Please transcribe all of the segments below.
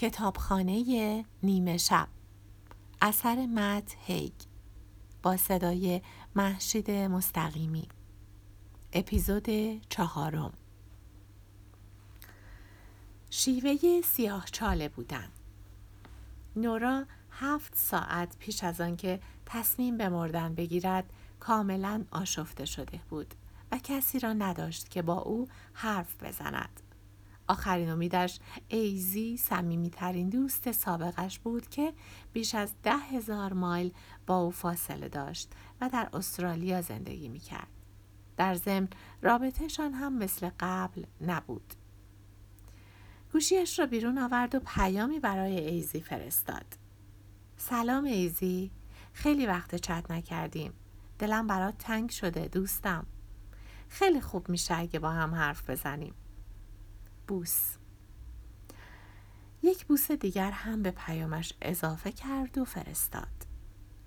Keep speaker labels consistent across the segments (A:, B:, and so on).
A: کتابخانه نیمه شب. اثر مت هیگ با صدای محشید مستقیمی. اپیزود چهارم. شیوه سیاه چاله بودن. نورا هفت ساعت پیش از آنکه تصمیم به مردن بگیرد کاملا آشفته شده بود و کسی را نداشت که با او حرف بزند. آخرین امیدش ایزی ترین دوست سابقش بود که بیش از ده هزار مایل با او فاصله داشت و در استرالیا زندگی می کرد. در ضمن رابطهشان هم مثل قبل نبود. گوشیش را بیرون آورد و پیامی برای ایزی فرستاد. سلام ایزی خیلی وقت چت نکردیم. دلم برات تنگ شده دوستم. خیلی خوب میشه اگه با هم حرف بزنیم. بوس. یک بوس دیگر هم به پیامش اضافه کرد و فرستاد.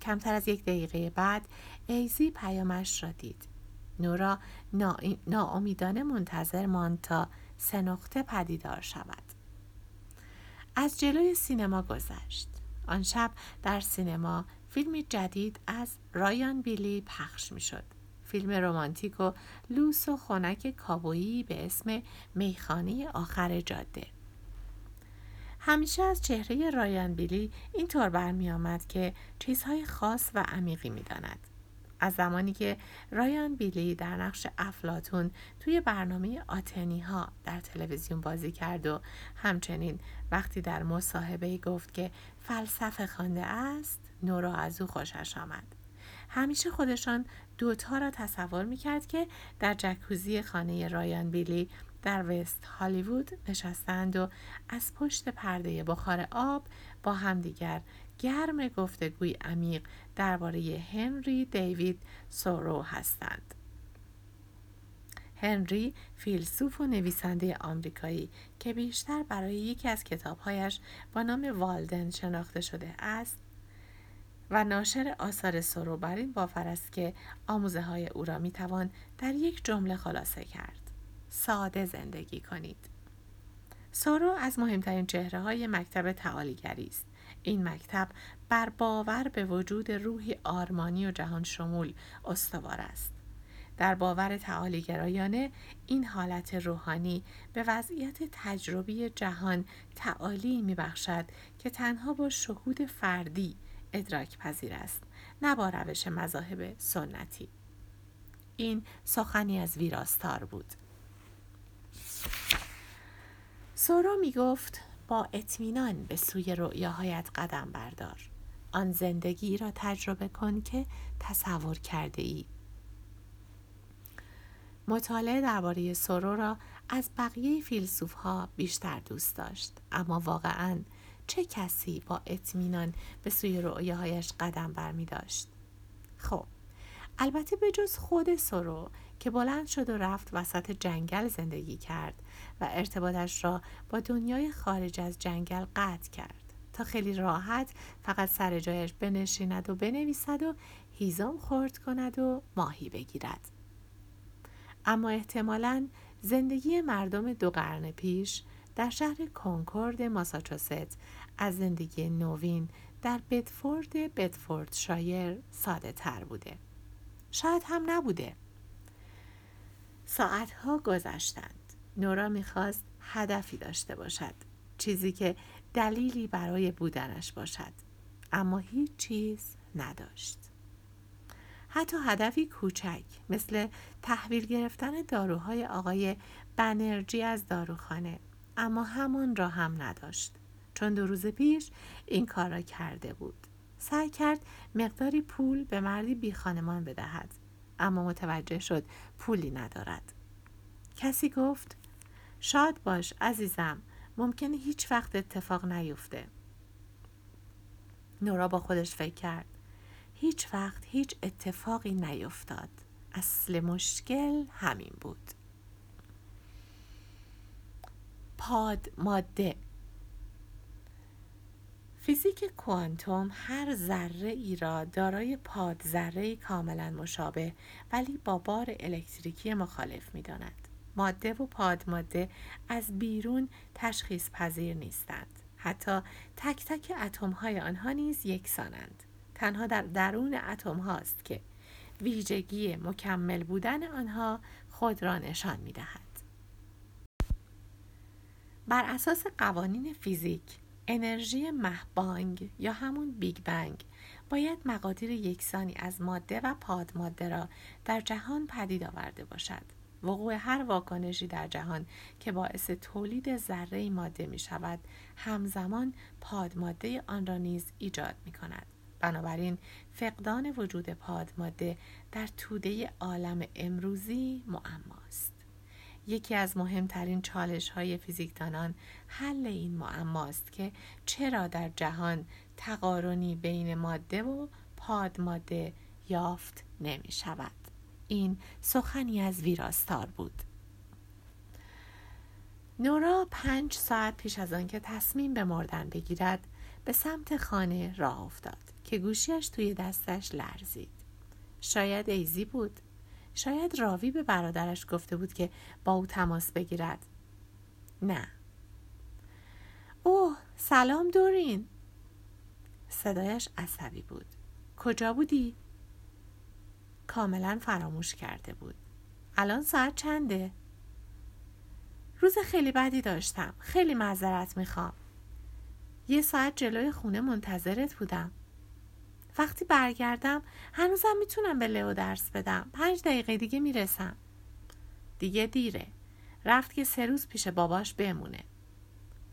A: کمتر از یک دقیقه بعد ایزی پیامش را دید. نورا ناامیدانه منتظر ماند تا سه نقطه پدیدار شود. از جلوی سینما گذشت. آن شب در سینما فیلمی جدید از رایان بیلی پخش می شد فیلم رمانتیک و لوس و خنک کابویی به اسم میخانه آخر جاده همیشه از چهره رایان بیلی اینطور برمی آمد که چیزهای خاص و عمیقی می داند. از زمانی که رایان بیلی در نقش افلاتون توی برنامه آتنی ها در تلویزیون بازی کرد و همچنین وقتی در مصاحبه گفت که فلسفه خوانده است نورا از او خوشش آمد. همیشه خودشان دوتا را تصور می‌کرد که در جکوزی خانه رایان بیلی در وست هالیوود نشستند و از پشت پرده بخار آب با همدیگر گرم گفتگوی عمیق درباره هنری دیوید سورو هستند. هنری فیلسوف و نویسنده آمریکایی که بیشتر برای یکی از کتابهایش با نام والدن شناخته شده است و ناشر آثار سرو بر این باور است که آموزه های او را می توان در یک جمله خلاصه کرد. ساده زندگی کنید. سورو از مهمترین چهره های مکتب تعالیگری است. این مکتب بر باور به وجود روحی آرمانی و جهان شمول استوار است. در باور تعالیگرایانه این حالت روحانی به وضعیت تجربی جهان تعالی می بخشد که تنها با شهود فردی ادراک پذیر است نه با روش مذاهب سنتی. این سخنی از ویراستار بود. سورا می گفت با اطمینان به سوی رؤیاهایت قدم بردار. آن زندگی را تجربه کن که تصور کرده ای مطالعه درباره سورو را از بقیه فیلسوف ها بیشتر دوست داشت اما واقعا چه کسی با اطمینان به سوی رؤیاهایش قدم برمی داشت؟ خب البته به جز خود سرو که بلند شد و رفت وسط جنگل زندگی کرد و ارتباطش را با دنیای خارج از جنگل قطع کرد تا خیلی راحت فقط سر جایش بنشیند و بنویسد و هیزم خورد کند و ماهی بگیرد اما احتمالا زندگی مردم دو قرن پیش در شهر کنکورد ماساچوست از زندگی نوین در بدفورد بدفورد شایر ساده تر بوده. شاید هم نبوده. ساعتها گذشتند. نورا می‌خواست هدفی داشته باشد. چیزی که دلیلی برای بودنش باشد. اما هیچ چیز نداشت. حتی هدفی کوچک مثل تحویل گرفتن داروهای آقای بنرژی از داروخانه اما همان را هم نداشت. چون دو روز پیش این کار را کرده بود. سعی کرد مقداری پول به مردی بی خانمان بدهد اما متوجه شد پولی ندارد. کسی گفت شاد باش عزیزم ممکنه هیچ وقت اتفاق نیفته. نورا با خودش فکر کرد هیچ وقت هیچ اتفاقی نیفتاد. اصل مشکل همین بود. پاد ماده فیزیک کوانتوم هر ذره ای را دارای پاد ذره کاملا مشابه ولی با بار الکتریکی مخالف می داند. ماده و پاد ماده از بیرون تشخیص پذیر نیستند. حتی تک تک اتم های آنها نیز یکسانند تنها در درون اتم هاست که ویژگی مکمل بودن آنها خود را نشان می دهد. بر اساس قوانین فیزیک انرژی مهبانگ یا همون بیگ بنگ باید مقادیر یکسانی از ماده و پادماده را در جهان پدید آورده باشد. وقوع هر واکنشی در جهان که باعث تولید ذره ماده می شود همزمان پادماده آن را نیز ایجاد می کند بنابراین فقدان وجود پادماده در توده عالم امروزی معماست یکی از مهمترین چالش های فیزیکدانان حل این معماست که چرا در جهان تقارنی بین ماده و پادماده یافت نمی شود. این سخنی از ویراستار بود. نورا پنج ساعت پیش از آنکه تصمیم به مردن بگیرد به سمت خانه راه افتاد که گوشیش توی دستش لرزید. شاید ایزی بود. شاید راوی به برادرش گفته بود که با او تماس بگیرد. نه. اوه سلام دورین. صدایش عصبی بود. کجا بودی؟ کاملا فراموش کرده بود. الان ساعت چنده؟ روز خیلی بدی داشتم. خیلی معذرت می‌خوام. یه ساعت جلوی خونه منتظرت بودم. وقتی برگردم هنوزم می‌تونم به لئو درس بدم. پنج دقیقه دیگه می‌رسم. دیگه دیره. رفت که سه روز پیش باباش بمونه.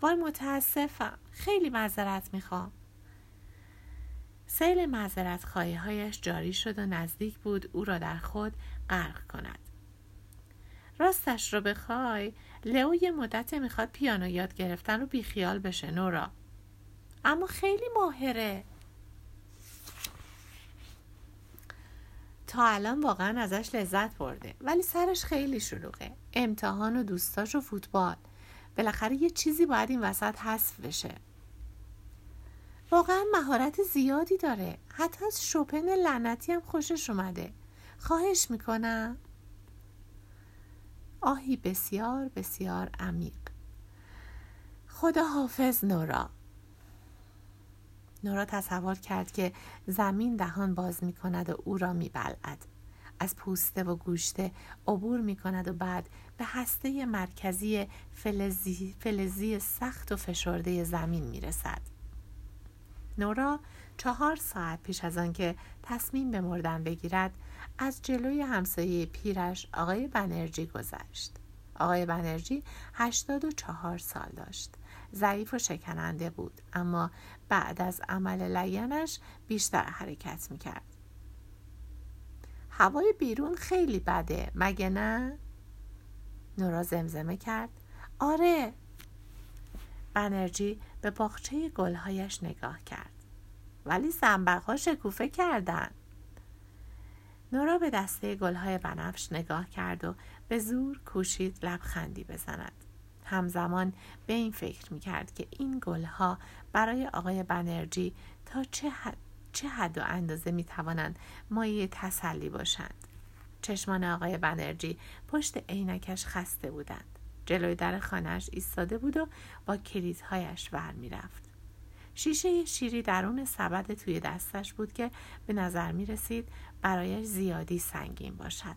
A: وای متاسفم. خیلی معذرت می‌خوام. سیل معذرت هایش جاری شد و نزدیک بود او را در خود غرق کند. راستش رو بخوای لئو یه مدت می‌خواد پیانو یاد گرفتن و بیخیال بشه نورا اما خیلی ماهره تا الان واقعا ازش لذت برده. ولی سرش خیلی شلوغه. امتحان و دوستاش و فوتبال. بالاخره یه چیزی باید این وسط حذف بشه. واقعا مهارت زیادی داره. حتی از شوپن لعنتی هم خوشش اومده. خواهش می‌کنم. آهی بسیار بسیار عمیق. خدا حافظ نورا. نورا تصور کرد که زمین دهان باز می کند و او را می بلعد. از پوسته و گوشته عبور می کند و بعد به هسته مرکزی فلزی, فلزی سخت و فشرده زمین می رسد. نورا چهار ساعت پیش از آنکه تصمیم به مردن بگیرد از جلوی همسایه پیرش آقای بنرژی گذشت آقای بنرژی هشتاد و چهار سال داشت ضعیف و شکننده بود اما بعد از عمل لینش بیشتر حرکت می‌کرد. هوای بیرون خیلی بده مگه نه؟ نورا زمزمه کرد. آره. بنرژی به باغچه گلهایش نگاه کرد. ولی ها شکوفه کردن. نورا به دسته گلهای بنفش نگاه کرد و به زور کوشید لبخندی بزند. همزمان به این فکر می کرد که این گلها برای آقای بنرژی تا چه حد, چه حد و اندازه می توانند مایه تسلی باشند چشمان آقای بنرژی پشت عینکش خسته بودند جلوی در خانهش ایستاده بود و با کلیدهایش ور می‌رفت شیشه شیری درون سبد توی دستش بود که به نظر می رسید برایش زیادی سنگین باشد.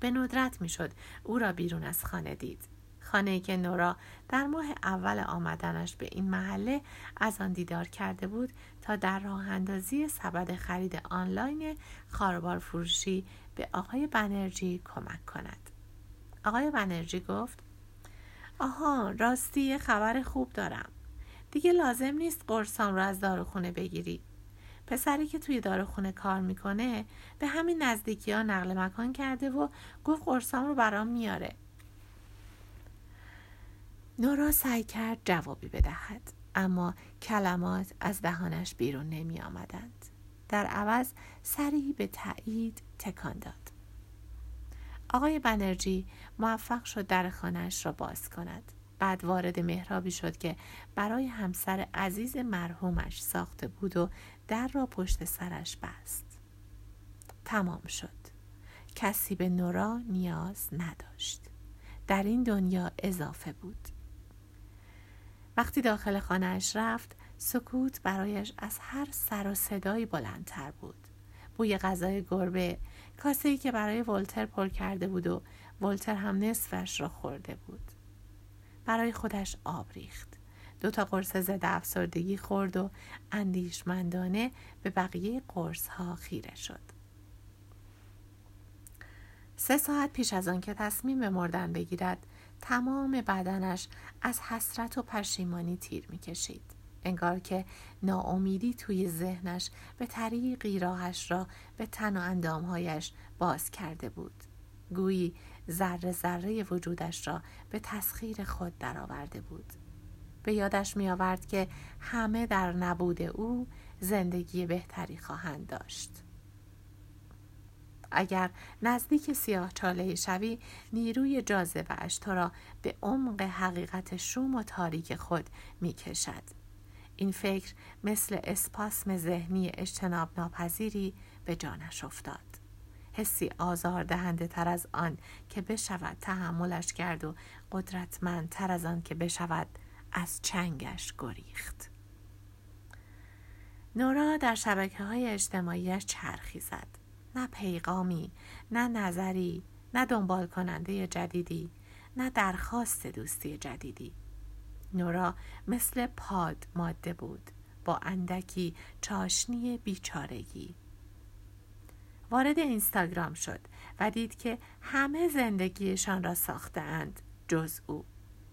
A: به ندرت می شد او را بیرون از خانه دید. خانه که نورا در ماه اول آمدنش به این محله از آن دیدار کرده بود تا در راه اندازی سبد خرید آنلاین خاربار فروشی به آقای بنرژی کمک کند. آقای بنرژی گفت آها راستی خبر خوب دارم. دیگه لازم نیست قرصام رو از داروخونه بگیری. پسری که توی داروخونه کار می‌کنه به همین نزدیکی ها نقل مکان کرده و گفت قرصام رو برام میاره. نورا سعی کرد جوابی بدهد اما کلمات از دهانش بیرون نمی آمدند. در عوض سری به تایید تکان داد. آقای بنرژی موفق شد در خانهش را باز کند. بعد وارد مهرابی شد که برای همسر عزیز مرحومش ساخته بود و در را پشت سرش بست. تمام شد. کسی به نورا نیاز نداشت. در این دنیا اضافه بود. وقتی داخل خانهاش رفت سکوت برایش از هر سر و صدایی بلندتر بود. بوی غذای گربه کاسه که برای ولتر پر کرده بود و ولتر هم نصفش را خورده بود. برای خودش آب ریخت. دو تا قرص ضد افسردگی خورد و اندیشمندانه به بقیه قرص ها خیره شد. سه ساعت پیش از آن که تصمیم به مردن بگیرد تمام بدنش از حسرت و پشیمانی تیر می‌کشید. انگار که ناامیدی توی ذهنش به طریقی راهش را به تن و اندامهایش باز کرده بود. گویی ذره ذره وجودش را به تسخیر خود درآورده بود. به یادش می آورد که همه در نبود او زندگی بهتری خواهند داشت. اگر نزدیک سیاه چاله شوی نیروی جاذبه تو را به عمق حقیقت شوم و تاریک خود می کشد. این فکر مثل اسپاسم ذهنی اجتناب ناپذیری به جانش افتاد. حسی آزاردهنده تر از آن که بشود تحملش کرد و قدرتمند تر از آن که بشود از چنگش گریخت. نورا در شبکه های اجتماعیش چرخی زد. نه پیغامی، نه نظری، نه دنبال کننده جدیدی، نه درخواست دوستی جدیدی. نورا مثل پاد ماده بود با اندکی چاشنی بیچارگی. وارد اینستاگرام شد و دید که همه زندگیشان را ساختند جز او.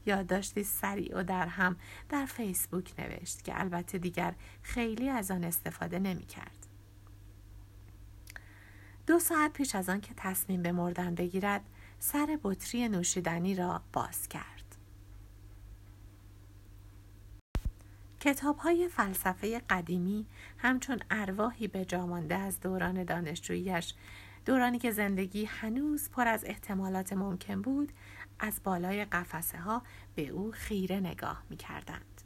A: یادداشتی سریع و در هم در فیسبوک نوشت که البته دیگر خیلی از آن استفاده نمی کرد. دو ساعت پیش از آن که تصمیم به مردن بگیرد سر بطری نوشیدنی را باز کرد. کتاب های فلسفه قدیمی همچون ارواحی به جامانده از دوران دانشجوییش دورانی که زندگی هنوز پر از احتمالات ممکن بود از بالای قفسه ها به او خیره نگاه می کردند.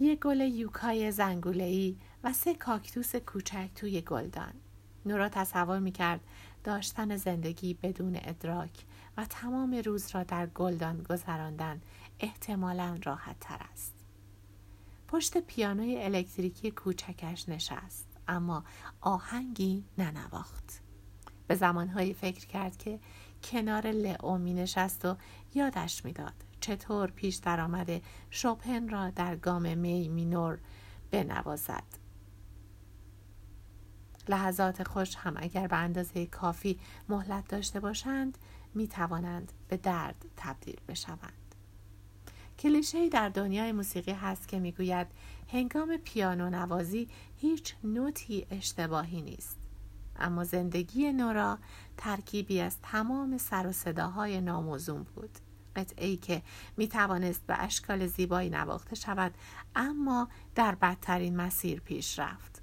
A: یک گل یوکای زنگولهی و سه کاکتوس کوچک توی گلدان. نورا تصور می کرد داشتن زندگی بدون ادراک و تمام روز را در گلدان گذراندن احتمالا راحت تر است. پشت پیانوی الکتریکی کوچکش نشست اما آهنگی ننواخت. به زمانهایی فکر کرد که کنار لئو می نشست و یادش می‌داد چطور پیش درآمد شوپن را در گام می مینور بنوازد لحظات خوش هم اگر به اندازه کافی مهلت داشته باشند می توانند به درد تبدیل بشوند. کلیشه در دنیای موسیقی هست که می‌گوید هنگام پیانو نوازی هیچ نوتی اشتباهی نیست. اما زندگی نورا ترکیبی از تمام سر و صداهای ناموزون بود. قطعه ای که می توانست به اشکال زیبایی نواخته شود اما در بدترین مسیر پیش رفت.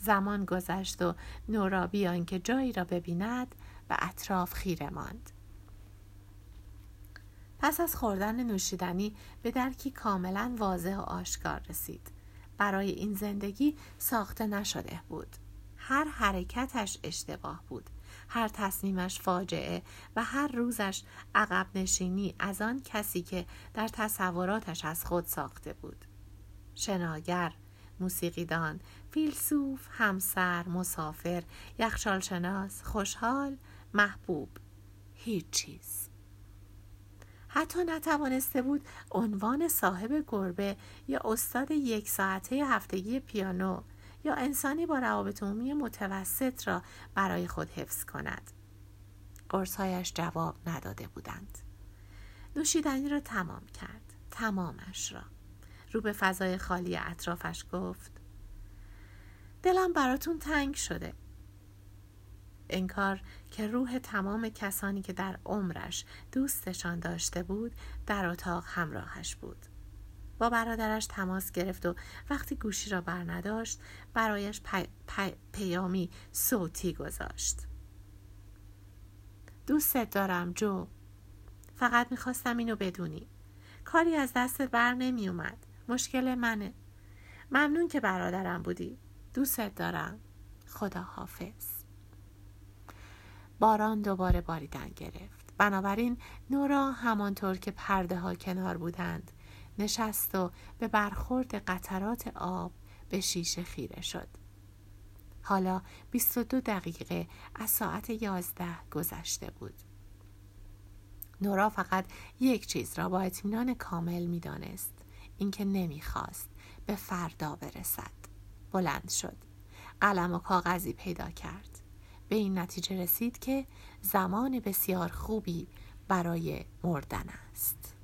A: زمان گذشت و نورا بیان که جایی را ببیند به اطراف خیره ماند. پس از خوردن نوشیدنی به درکی کاملا واضح و آشکار رسید. برای این زندگی ساخته نشده بود. هر حرکتش اشتباه بود. هر تصمیمش فاجعه و هر روزش عقب نشینی از آن کسی که در تصوراتش از خود ساخته بود. شناگر موسیقیدان فیلسوف همسر مسافر یخچالشناس خوشحال محبوب هیچ چیز. حتی نتوانسته بود عنوان صاحب گربه یا استاد یک ساعته هفتگی پیانو یا انسانی با روابط عمومی متوسط را برای خود حفظ کند. قرصهایش جواب نداده بودند. نوشیدنی را تمام کرد. تمامش را. رو به فضای خالی اطرافش گفت. دلم براتون تنگ شده. انکار که روح تمام کسانی که در عمرش دوستشان داشته بود در اتاق همراهش بود. با برادرش تماس گرفت و وقتی گوشی را برنداشت برایش پیامی صوتی گذاشت. دوستت دارم جو. فقط می‌خواستم اینو بدونی. کاری از دست بر نمی اومد. مشکل منه. ممنون که برادرم بودی. دوستت دارم. خدا حافظ باران دوباره باریدن گرفت. بنابراین نورا همانطور که پرده ها کنار بودند نشست و به برخورد قطرات آب به شیشه خیره شد. حالا 22 دقیقه از ساعت 11 گذشته بود. نورا فقط یک چیز را با اطمینان کامل می‌دانست. اینکه نمی‌خواست به فردا برسد. بلند شد. قلم و کاغذی پیدا کرد. به این نتیجه رسید که زمان بسیار خوبی برای مردن است.